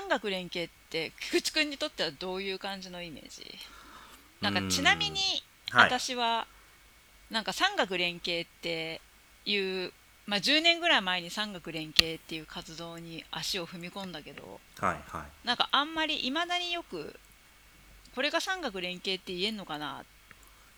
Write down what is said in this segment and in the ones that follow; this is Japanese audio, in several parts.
産学連携って菊池君にとってはどういう感じのイメージ？なんかちなみに私は、なんか産学連携っていうまあ、10年ぐらい前に産学連携っていう活動に足を踏み込んだけど、はいはい、なんかあんまりいまだによくこれが産学連携って言えんのかなっ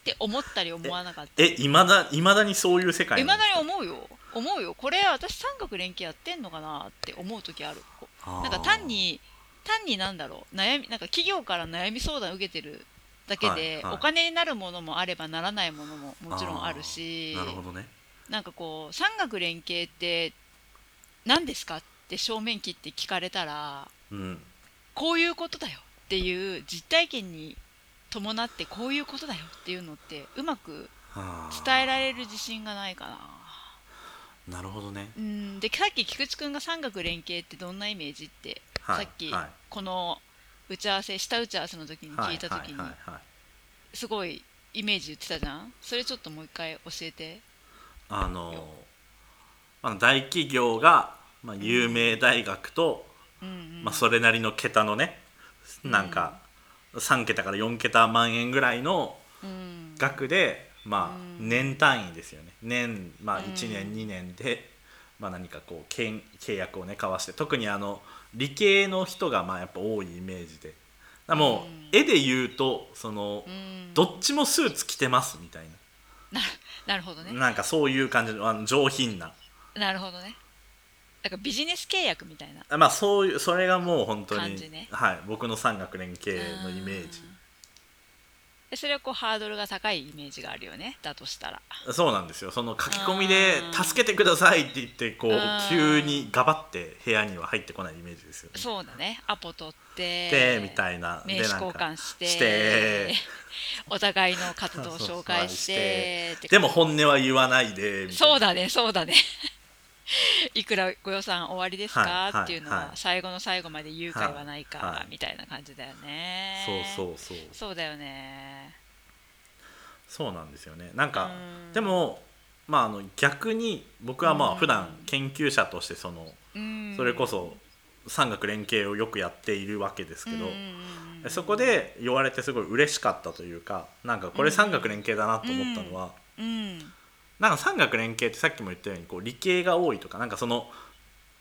て思ったり思わなかった。えいまだいまだにそういう世界いまだに思うよ。思うよ。これ私産学連携やってんのかなって思う時あるなんか単に単になんだろう悩みなんか企業から悩み相談受けてるだけで、はいはい、お金になるものもあればならないものももちろんあるしなるほどね。なんかこう産学連携って何ですかって正面切って聞かれたら、うん、こういうことだよっていう実体験に伴ってこういうことだよっていうのってうまく伝えられる自信がないかな。なるほどね。うん。でさっき菊池君が産学連携ってどんなイメージって、はい、さっき、この打ち合わせ下打ち合わせの時に聞いた時に、すごいイメージ言ってたじゃん？それちょっともう一回教えて。あの、まあ、大企業が、まあ、有名大学と、うん、まあ、それなりの桁のねなんか3桁から4桁万円ぐらいの額で、まあ、年単位ですよね。年、まあ、1年、2年で、まあ、何かこう契約をね交わして。特にあの理系の人がまあやっぱ多いイメージで。もう、絵で言うとその、どっちもスーツ着てますみたいな。なるほどね。なんかそういう感じのあの上品な。なるほどね。だからビジネス契約みたいなまあそういうそれがもう本当に、ね、はい、僕の産学連携のイメージでそれはこうハードルが高いイメージがあるよね。だとしたら。そうなんですよ。その書き込みで「助けてください」って言ってこう急にガバって部屋には入ってこないイメージですよね。そうだね。アポ取ってでみたいな。名刺交換してして。お互いの活動を紹介してでも本音は言わないでそうだねそうだね いくらご予算終わりですか、はいはい、っていうのは最後の最後まで言うか言わないか、はい、みたいな感じだよね、そうそうそう。そうだよね。そうなんですよね。なんかでもまああの逆に僕はまあ普段研究者としてそのそれこそ産学連携をよくやっているわけですけどそこで言われてすごい嬉しかったというかなんかこれ産学連携だなと思ったのは、うん。うんなんか産学連携ってさっきも言ったようにこう理系が多いとかなんかその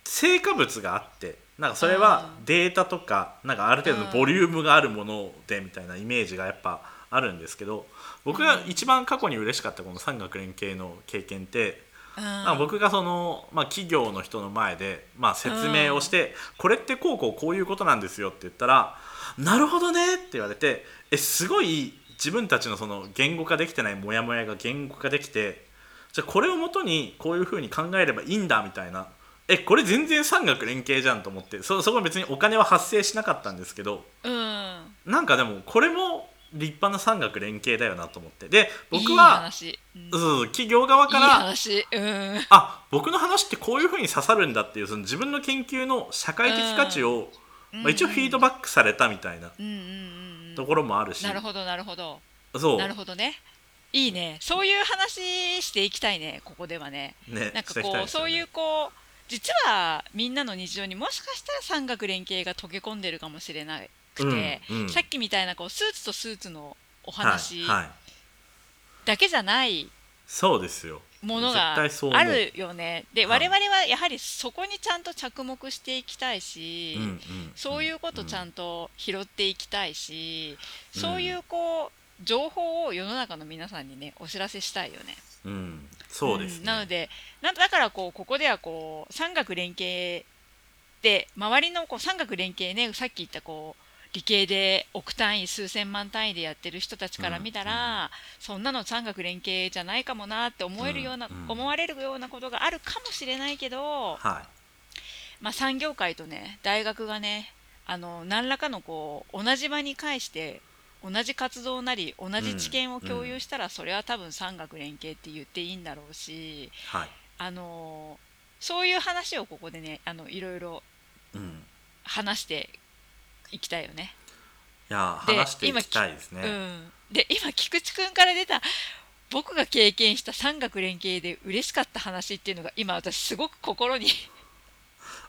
成果物があってなんかそれはデータとかなんかある程度のボリュームがあるものでみたいなイメージがやっぱあるんですけど僕が一番過去に嬉しかったこの産学連携の経験ってまあ、僕がその、まあ、企業の人の前で、まあ、説明をして、これってこうこうこういうことなんですよって言ったら「なるほどね」って言われてえすごい自分たちのその言語化できてないモヤモヤが言語化できてじゃあこれをもとにこういうふうに考えればいいんだみたいな。えこれ全然産学連携じゃんと思って。そそこは別にお金は発生しなかったんですけど、うん、なんかでもこれも立派な産学連携だよなと思って。で僕はうん、企業側からいいうん、あ僕の話ってこういうふうに刺さるんだっていうその自分の研究の社会的価値を、うん、まあ、一応フィードバックされたみたいなところもあるし、なるほどなるほど。そう。なるほどねいいね。そういう話していきたいねここではね。ねなんかこう、ね、そういうこう実はみんなの日常にもしかしたら産学連携が溶け込んでるかもしれなくて、うんうん、さっきみたいなこうスーツとスーツのお話だけじゃない、そうですよ。ものがあるよね。で、はい、我々はやはりそこにちゃんと着目していきたいし、うんうん、そういうことちゃんと拾っていきたいし、うん、そういうこう情報を世の中の皆さんにねお知らせしたいよね。うん、そうです、ね。うん、なのでなだからこうここではこう産学連携で周りのこう産学連携ねさっき言ったこう理系で億単位数千万単位でやってる人たちから見たら、うん、そんなの産学連携じゃないかもなって思えるような、うん、思われるようなことがあるかもしれないけど、はい、まあ、産業界とね大学がねあの何らかのこう同じ場に介して同じ活動なり同じ知見を共有したら、それは多分産学連携って言っていいんだろうし、はい、あのそういう話をここでねあのいろいろ話していきたいよね。いや話していきたいですね。うん、で今菊池君から出た僕が経験した産学連携で嬉しかった話っていうのが今私すごく心に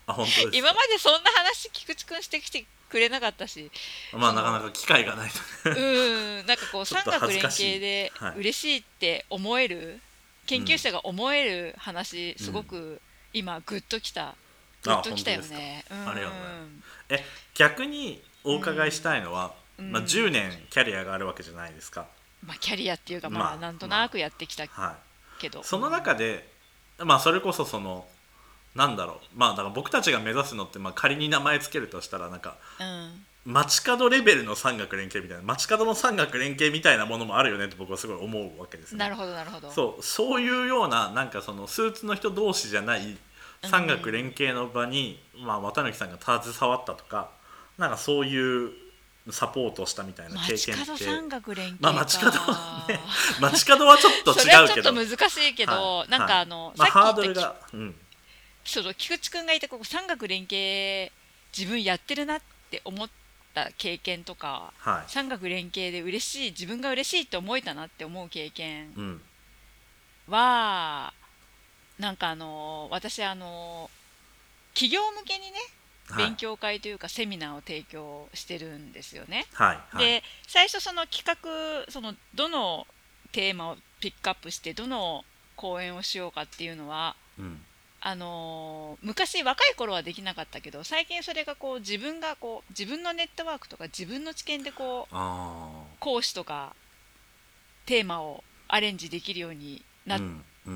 あ本当ですか？今までそんな話菊池くんしてきてくれなかったし。まあなかなか機会がないとね。うん。なんかこう三角連携ではい。嬉しいって思える、研究者が思える話、すごく今グッときた、グッときたよね。うん。ありがとうございえ逆にお伺いしたいのは、うん。まあ、10年キャリアがあるわけじゃないですか、まあキャリアっていうかまあまあなんとなくやってきたはけど、い、その中で、まあそれこそそのなんだろう。まあだから僕たちが目指すのって、まあ、仮に名前つけるとしたらなんかうん。街角レベルの三角連携みたいな街角の三角連携みたいなものもあるよねって僕はすごい思うわけですね。なるほどなるほど。そうそういうようななんかそのスーツの人同士じゃない三角連携の場に、まあ、綿貫さんが携わったとかなんかそういうサポートをしたみたいな経街験って。角三角連携まあか。街角はね街角はちょっと違うけど。ちょっと難しいけど、はい。なんかあの、まあ、さハードルが、うん、その菊池くんがいたここ三角連携自分やってるなって思った経験とかはい。三角連携で嬉しい自分が嬉しいって思えたなって思う経験うん。はなんかあの私あの企業向けにねはい。勉強会というかセミナーを提供してるんですよね。はいはい。で最初その企画そのどのテーマをピックアップしてどの講演をしようかっていうのはうんあのー昔若い頃はできなかったけど最近それがこう自分がこう自分のネットワークとか自分の知見でこうあ講師とかテーマをアレンジできるようになっ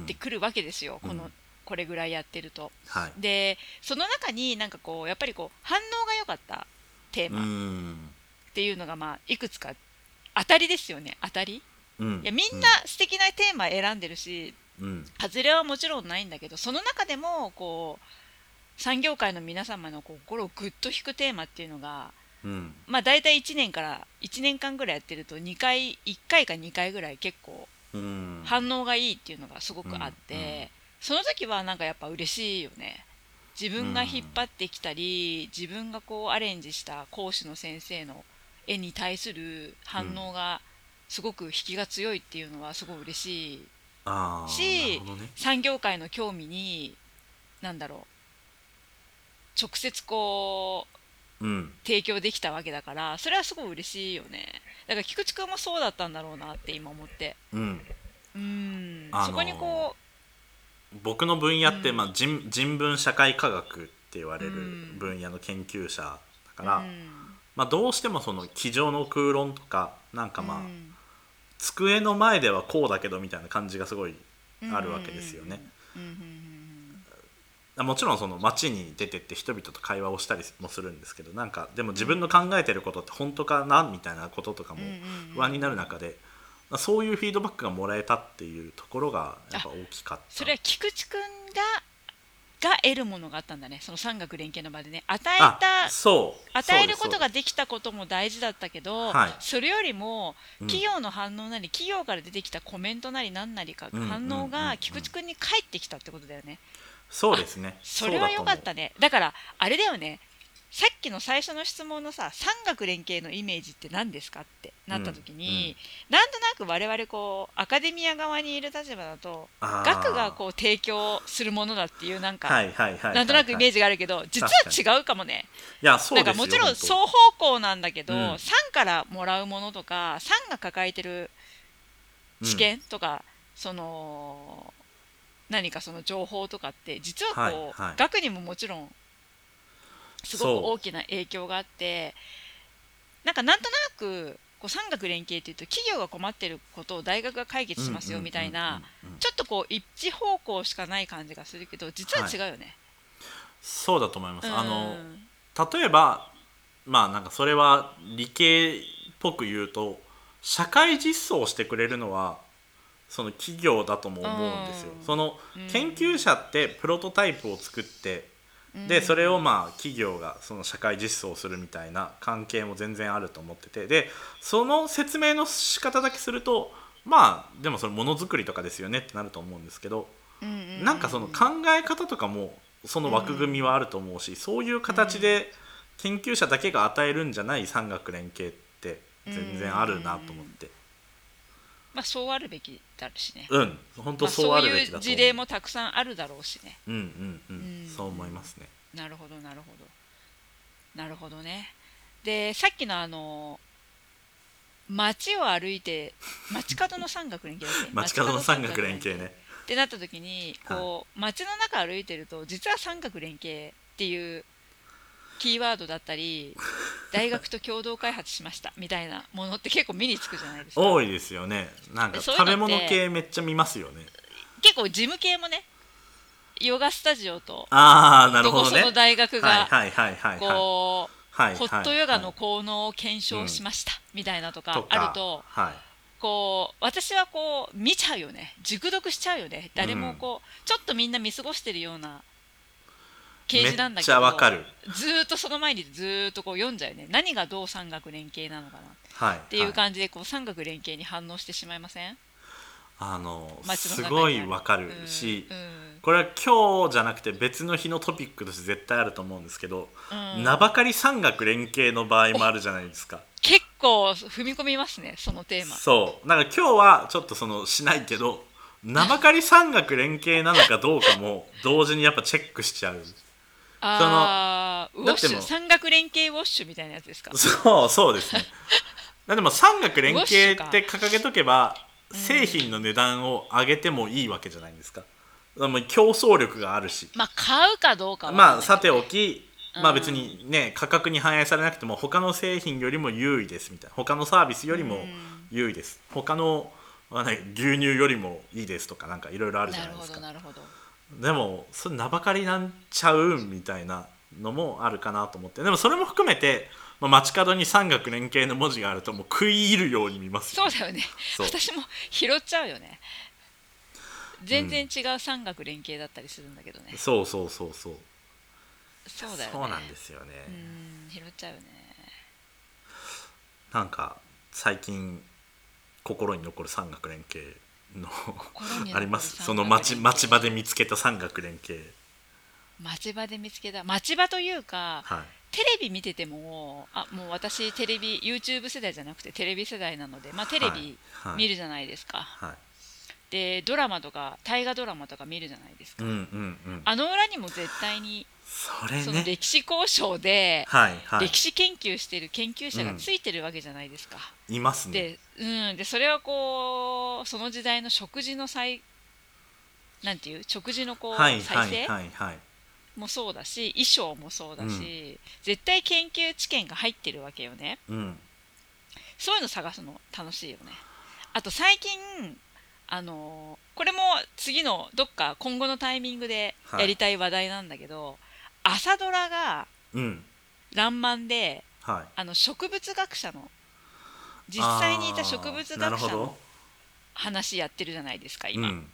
てくるわけですよ、このうん。これぐらいやってると。はい。でその中になんかこうやっぱりこう反応が良かったテーうマっんていうのがまあいくつか当たりですよね。当たり？うん。いやみんな素敵なテーマ選んでるしうん外れはもちろんないんだけどその中でもこう産業界の皆様の心をぐっと引くテーマっていうのがうん。まあ大体1年から1年間ぐらいやってると2回1回か2回ぐらい結構うん。反応がいいっていうのがすごくあって、その時はなんかやっぱ嬉しいよね。自分が引っ張ってきたり、自分がこうアレンジした講師の先生の絵に対する反応がすごく引きが強いっていうのはすごい嬉しいしね。産業界の興味に何だろう直接こううん。提供できたわけだからそれはすごい嬉しいよね。だから菊池君もそうだったんだろうなって今思って。うん。うん、あのーそこにこ僕の分野って、うん。まあ、人人文社会科学って言われるうん。分野の研究者だうから、うん。まあ、どうしてもその机上の空論とかなんかまあ、うん机の前ではこうだけどみたいな感じがすごいあるわけですよね。もちろんその街に出てって人々と会話をしたりもするんですけどなんかでも自分の考えてることって本当かなみたいなこととかも不安になる中で、そういうフィードバックがもらえたっていうところがやっぱ大きかった。それは菊池君がが得るものがあったんだね。その三角連携の場でね。与えあたそう。与えることができたことも大事だったけど、はい。それよりもうん。企業の反応なり、企業から出てきたコメントなり何なりかうん反応うんうん。うんが菊池君に返ってきたってことだよね。そうですね。それは良かったねね。だからあれだよねさっきの最初の質問のさ三角連携のイメージって何ですかってなった時に、なんとなく我々こうアカデミア側にいる立場だと学がこう提供するものだっていうなんか、なんとなくイメージジがあるけど実は違うかもね。いやそうなんかもちろん双方向なんだけど、うん。産からもらうものとか産が抱えてる知見とか、その何かその情報とかって実はこう、はいはい。学にももちろんすごく大きな影響があってなんかなんとなくこう産学連携っていうと企業が困ってることを大学が解決しますよみたいなちょっとこう一方向しかない感じがするけど実は違うよね。そうだと思います、あのうん例えばまあなんかそれは理系っぽく言うと社会実装をしてくれるのはその企業だとも思うんですよ。うん。そのうん。研究者ってプロトタイプを作って、でそれをまあ企業がその社会実装するみたいな関係も全然あると思ってて。でその説明の仕方だけするとまあでもそれものづくりとかですよねってなると思うんですけど、なんかその考え方とかもその枠組みはあると思うし、そういう形で研究者だけが与えるんじゃない産学連携って全然あるなと思って。まあそうあるべきだしね、うん。本当まあ、そうそういうあるべきだと思う。事例もたくさんあるだろうしね。うんうんうん、うん。そう思いますね。なるほどなるほど。なるほどね。でさっきのあの街を歩いて街角の山岳連携街角の三角連携ね。ってなった時にこう、街の中歩いてると実は三角連携っていうキーワードだったり 大学と共同開発しましたみたいなものって結構目につくじゃないですか。多いですよね。なんか食べ物系めっちゃ見ますよね。結構事務系もねヨガスタジオとああなるほどね。どこその大学がこうはいホットヨガのはい効能を検証しましたみたいなとかあるとはい。こう私はこう見ちゃうよね。熟読しちゃうよね。誰もこうちょっとみんな見過ごしてるような掲示なんだけどわかる。ずーっとその前にずーっとこう読んじゃうよね。何がどう三角連携なのかな。っはい。ていうはい感じでこう三角連携に反応してしまいません？あのすごいわかるし、うん。うん。これは今日じゃなくて別の日のトピックとして絶対あると思うんですけど、うん。名ばかり三角連携の場合もあるじゃないですか。結構踏み込みますねそのテーマ。そう。なんか今日はちょっとそのしないけど名ばかり三角連携なのかどうかも同時にやっぱチェックしちゃうあーウォッシだってもうュ三角連携ウォッシュみたいなやつですか？そうそうですね。でも三角連携って掲げとけば製品の値段を上げてもいいわけじゃないですか、もう競争力があるし。まあ買うかどうかは分かんないまあさておき、まあ、うん。別にね価格に反映されなくても他の製品よりも優位ですみたいな。他のサービスよりもうん。優位です。他の、まあね、牛乳よりもいいですとかなんかいろいろあるじゃなるほないですか。どなるほどでもそれ名ばかりなんちゃうんみたいなのもあるかなと思って。でもそれも含めて、まあ、街角に三角連携の文字があるともう食い入るように見ますよ。そうだよね。私も拾っちゃうよね。全然違う三角連携だったりするんだけどね、そうそうそうそう。そうだよね。そうなんですよね、うん拾っちゃうよね。なんか最近心に残る三角連携のあります。その街連携街場で見つけた三角連携。町場で見つけた。町場というかはい。テレビ見ててもあもう私テレビ YouTube 世代じゃなくてテレビ世代なので、まあ、テレビはい。はい。見るじゃないですか、はい。でドラマとか大河ドラマとか見るじゃないですか、うんうんうん。あの裏にも絶対にそれそのね歴史交渉ではいはい。歴史研究してる研究者がついてるわけじゃないですか、いますね。で,、うん、でそれはこうその時代の食事の再なんていう食事のこう、はい再生、はいはい。はいもそうだし衣装もそうだし、絶対研究知見が入ってるわけよね。うん。そういうの探すの楽しいよね。あと最近あのこれも次のどっか今後のタイミングでやりたい話題なんだけど、朝ドラがうん「らんまん」ではい。あの植物学者の実際にいた植物学者の話やってるじゃないですか今、うん。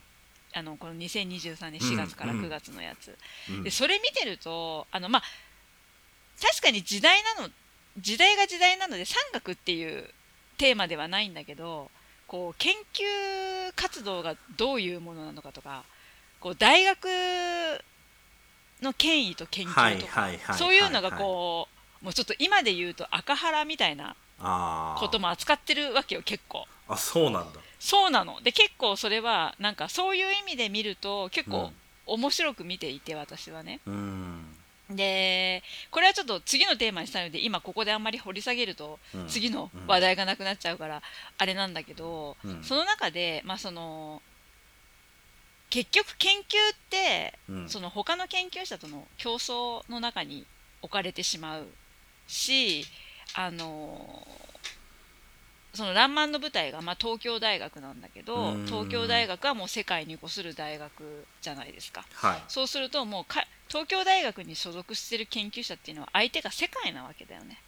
あのこの2023年4月からうん9月のやつ、うん。でそれ見てるとあのまあ確かに時代なの時代が時代なので三角っていうテーマではないんだけどこう研究活動がどういうものなのかとかこう大学の権威と研はい究とか、そういうのがこうもうちょっと今で言うと赤原みたいなことも扱ってるわけよ結構。あそうなんだ。そうなの。で結構それはなんかそういう意味で見ると結構うん。面白く見ていて私はね。うん。でこれはちょっと次のテーマにしたいので今ここであんまり掘り下げるとうん。次の話題がなくなっちゃうからあれなんだけど、うん。その中でまあその結局研究ってうんその他の研究者との競争の中に置かれてしまうしあのその「らんまん」の舞台が、まあ、東京大学なんだけどうん東京大学はもう世界に越する大学じゃないですか。はいそうするともうか東京大学に所属してる研究者っていうのは相手が世界なわけだよね。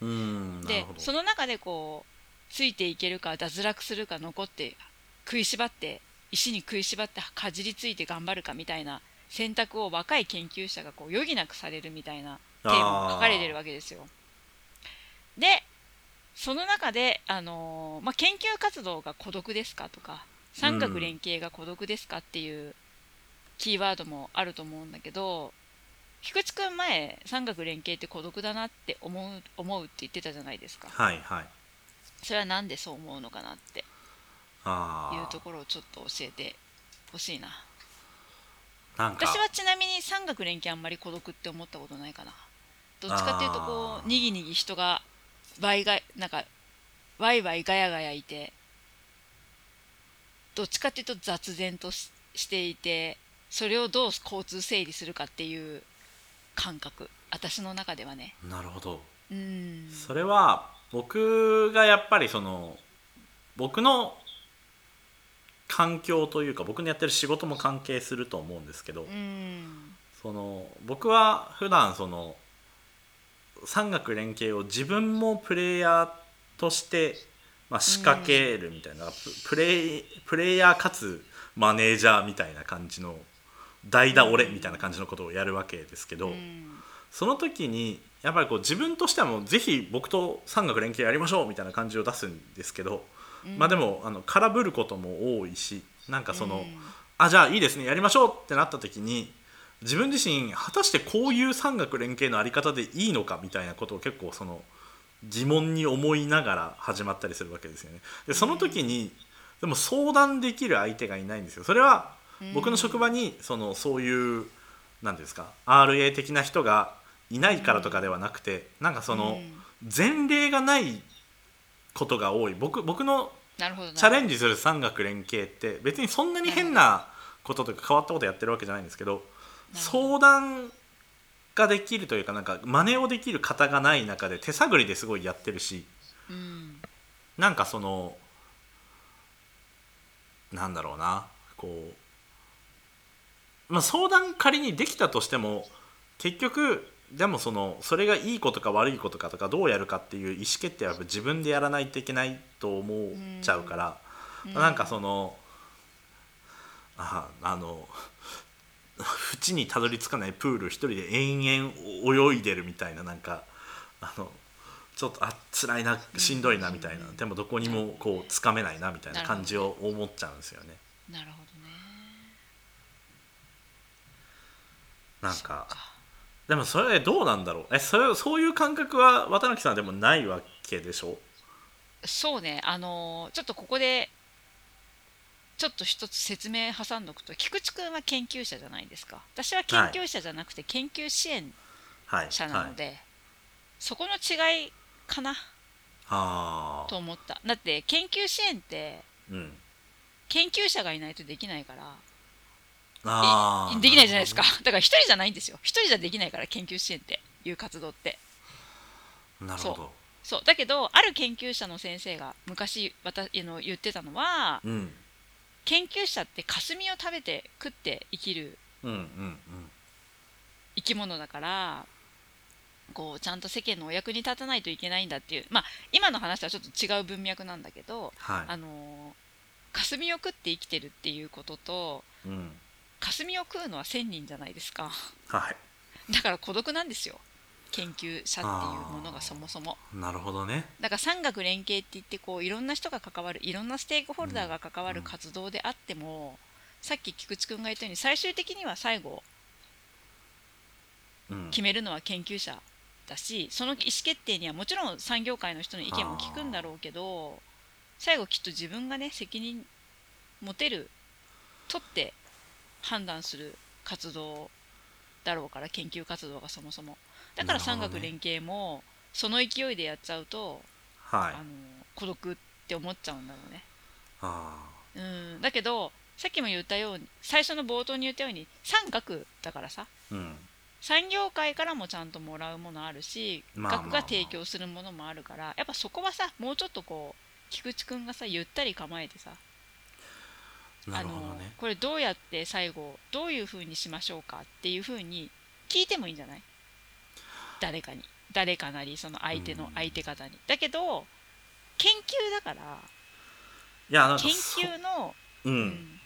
でその中でこうついていけるか脱落するか残って食いしばって石に食いしばってかじりついて頑張るかみたいな選択を若い研究者がこう余儀なくされるみたいなテーマが書かれてるわけですよ。でその中で、あのーまあ、研究活動が孤独ですかとか三角連携が孤独ですかっていうキーワードもあると思うんだけど菊池君前三角連携って孤独だなって思う思うって言ってたじゃないですか。はいはい。それはなんでそう思うのかなっていうところをちょっと教えてほしいななんか。私はちなみに三角連携あんまり孤独って思ったことないかな。どっちかっていうとこあー。うにぎにぎ人がワイガイなんかワイワイガヤガヤいてどっちかっていうと雑然とししていてそれをどう交通整理するかっていう感覚。私の中ではね。なるほど。うん。それは僕がやっぱりその僕の環境というか僕のやってる仕事も関係すると思うんですけど、うん。その僕は普段その産学連携を自分もプレイヤーとして、まあ、仕掛けるみたいな、ププレイプレイヤーかつマネージャーみたいな感じの代打俺みたいな感じのことをやるわけですけど、うん。その時にやっぱりこう自分としてはもうぜひ僕と産学連携やりましょうみたいな感じを出すんですけど、うんまあでもあの空振ることも多いしなんかその、うんあじゃあいいですねやりましょうってなった時に自分自身果たしてこういう産学連携のあり方でいいのかみたいなことを結構その疑問に思いながら始まったりするわけですよね。でその時に、でも相談できる相手がいないんですよ。それは僕の職場にそのそういう何ですか RA 的な人がいないからとかではなくてなんかその前例がないことが多い。僕僕のチャレンジする産学連携って別にそんなに変なこととか変わったことやってるわけじゃないんですけど。相談ができるというかなんか真似をできる方がない中で手探りですごいやってるしうん。なんかそのなんだろうなこう、まあ、相談仮にできたとしても結局でもそのそれがいいことか悪いことかとかどうやるかっていう意思決定は自分でやらないといけないと思っちゃうから、うん。なんかそのああの縁にたどり着かないプール一人で延々泳いでるみたいななんかあのちょっとあ辛いなしんどいなみたいな、うん。でもどこにもこうつかめないなみたいな感じを思っちゃうんですよね。なるほどね。なんかでもそれどうなんだろう？えそれそういう感覚は渡辺さんでもないわけでしょ？そうね。あのーちょっとここでちょっと一つ説明挟んどくと菊池君は研究者じゃないですか。私は研究者じゃなくて研究支援はい者なのはい、で、そこの違いかな？あと思った。だって研究支援ってーうん。研究者がいないとできないからできないじゃないですか。だから一人じゃないんですよ。一人じゃできないから研究支援っていう活動って。なるほど。そう。だけどある研究者の先生が昔私あの言ってたのはうん。研究者って霞を食べて食って生きる生き物だからこうちゃんと世間のお役に立たないといけないんだっていう。まあ今の話はちょっと違う文脈なんだけどはい。あのー霞を食って生きてるっていうこととうん霞を食うのは1000人じゃないですか。はい。だから孤独なんですよ。研究者っていうものがそもそも。なるほどね。だから産学連携って言ってこういろんな人が関わるいろんなステークホルダーが関わる活動であっても、さっき菊池君が言ったように最終的には最後うん。決めるのは研究者だしその意思決定にはもちろん産業界の人の意見も聞くんだろうけど最後きっと自分がね責任持てる取って判断する活動だろうから研究活動がそもそも。だから産学連携もその勢いでやっちゃうと、はい。あの孤独って思っちゃうんだろうね。あうん。だけどさっきも言ったように最初の冒頭に言ったように産学だからさ。ーうん。産業界からもちゃんともらうものあるし、まあまあまあ。学が提供するものもあるからやっぱそこはさもうちょっとこう菊池君がさゆったり構えてさあのねこれどうやって最後どういう風にしましょうかっていう風に聞いてもいいんじゃない？誰かに。誰かなりその相手のうん。相手方に。だけど研究だからいや研そ究の、ううん。ん。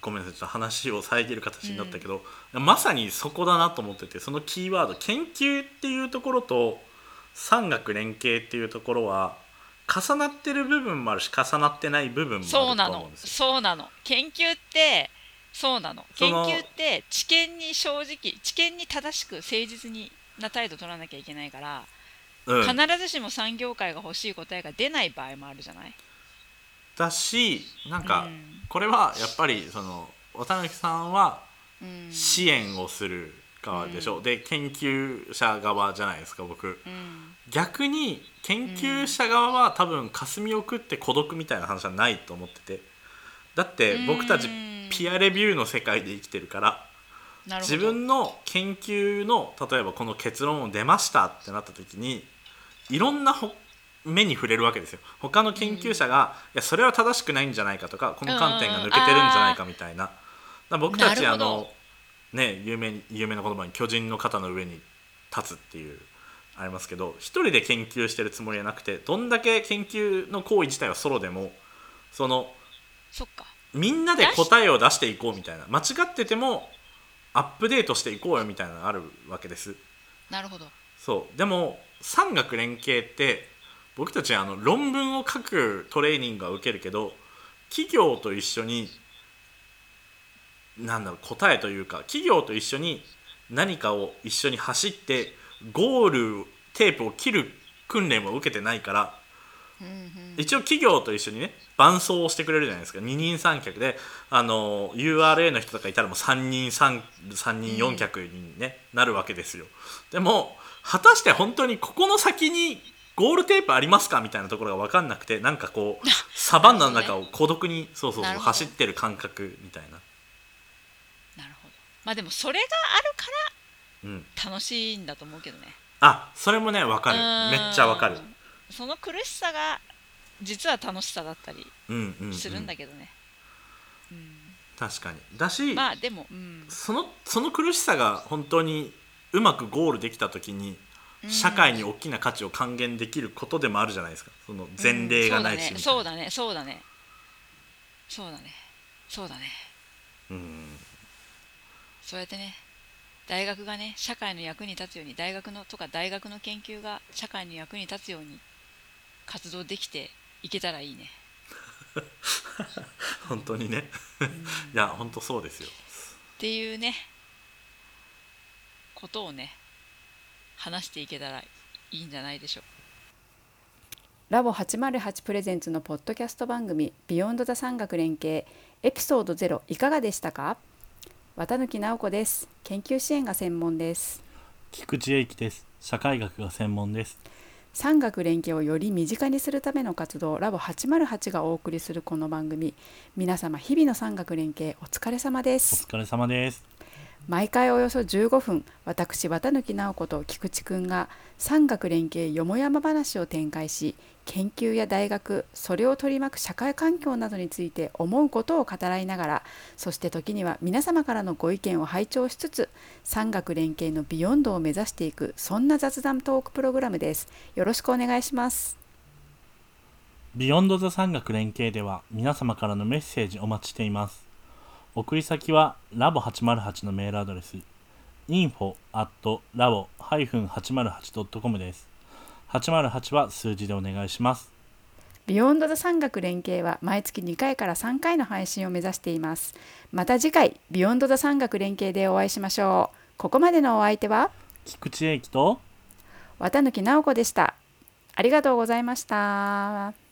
ごめんなさいちょっと話を遮る形になったけど、まさにそこだなと思っててそのキーワード研究っていうところと産学連携っていうところは重なってる部分もあるし重なってない部分もあるそうなのと思うんですよ。そうなの。研究ってそうなの。研究って知見に正直知見に正しく誠実にな態度取らなきゃいけないから、うん、必ずしも産業界が欲しい答えが出ない場合もあるじゃない？だしなんかうん。これはやっぱりその渡辺さんはうん。支援をする側でしょ、で研究者側じゃないですか僕。うん。逆に研究者側は多分霞を食って孤独みたいな話はないと思ってて。だって僕たちうんピアレビューの世界で生きてるから自分の研究の例えばこの結論を出ましたってなった時にいろんなほ目に触れるわけですよ。他の研究者が、いやそれは正しくないんじゃないかとかこの観点が抜けてるんじゃないかみたいな,、僕たちあのね有名に有名な言葉に巨人の肩の上に立つっていうありますけど一人で研究してるつもりはなくてどんだけ研究の行為自体はソロでもそのそっか。みんなで答えを出していこうみたいな間違っててもアップデートしていこうよみたいなのがあるわけです。なるほど。そう。でも産学連携って僕たちあの論文を書くトレーニングは受けるけど企業と一緒になんだろう答えというか企業と一緒に何かを一緒に走ってゴールテープを切る訓練を受けてないからうんうん。一応企業と一緒にね伴走をしてくれるじゃないですか。二人三脚であの URA の人とかいたらもう3人 3, 三人4脚に、ねなるわけですよ。でも果たして本当にここの先にゴールテープありますかみたいなところが分かんなくてなんかこうサバンナの中を孤独にそうそう走ってる感覚みたいな、まあでもそれがあるかうん、ら楽しいんだと思うけどね。あそれもね分かる。うん。めっちゃ分かる。その苦しさが実は楽しさだったりうんうん、うん、するんだけどね、うん。確かに。だし、まあでも、うん、そのその苦しさが本当にうまくゴールできた時に社会に大きな価値を還元できることでもあるじゃないですか。その前例がないしうんみたいな。そうだねそうだね。そうだね。そうだね。うんそうやってね大学がね社会の役に立つように大学のとか大学の研究が社会の役に立つように活動できていけたらいいね、本当にね。いや本当そうですよ。っていうねことをね話していけたらいいんじゃないでしょう。ラボ808 presents のポッドキャスト番組 Beyond the 産学連携エピソード0いかがでしたか？綿貫直子です。研究支援が専門です。菊池英樹です。社会学が専門です。産学連携をより身近にするための活動ラボ808がお送りするこの番組。皆様日々の産学連携お疲れ様でおす疲れ様です。毎回およそ15分私綿貫直子と菊池くんが産学連携よもやま話を展開し研究や大学それを取り巻く社会環境などについて思うことを語らいながらそして時には皆様からのご意見を拝聴しつつ産学連携の Beyond を目指していくそんな雑談トークプログラムです。よろしくお願いします。 Beyond the 産学連携では皆様からのメッセージお待ちしています。送り先はラボ808のメールアドレス info at labo-808.com です。808は数字でお願いします。Beyond The 産学連携は毎月2回から3回の配信を目指しています。また次回 Beyond The 産学連携でお会いしましょう。ここまでのお相手は？菊池英樹と綿貫直子でした。ありがとうございました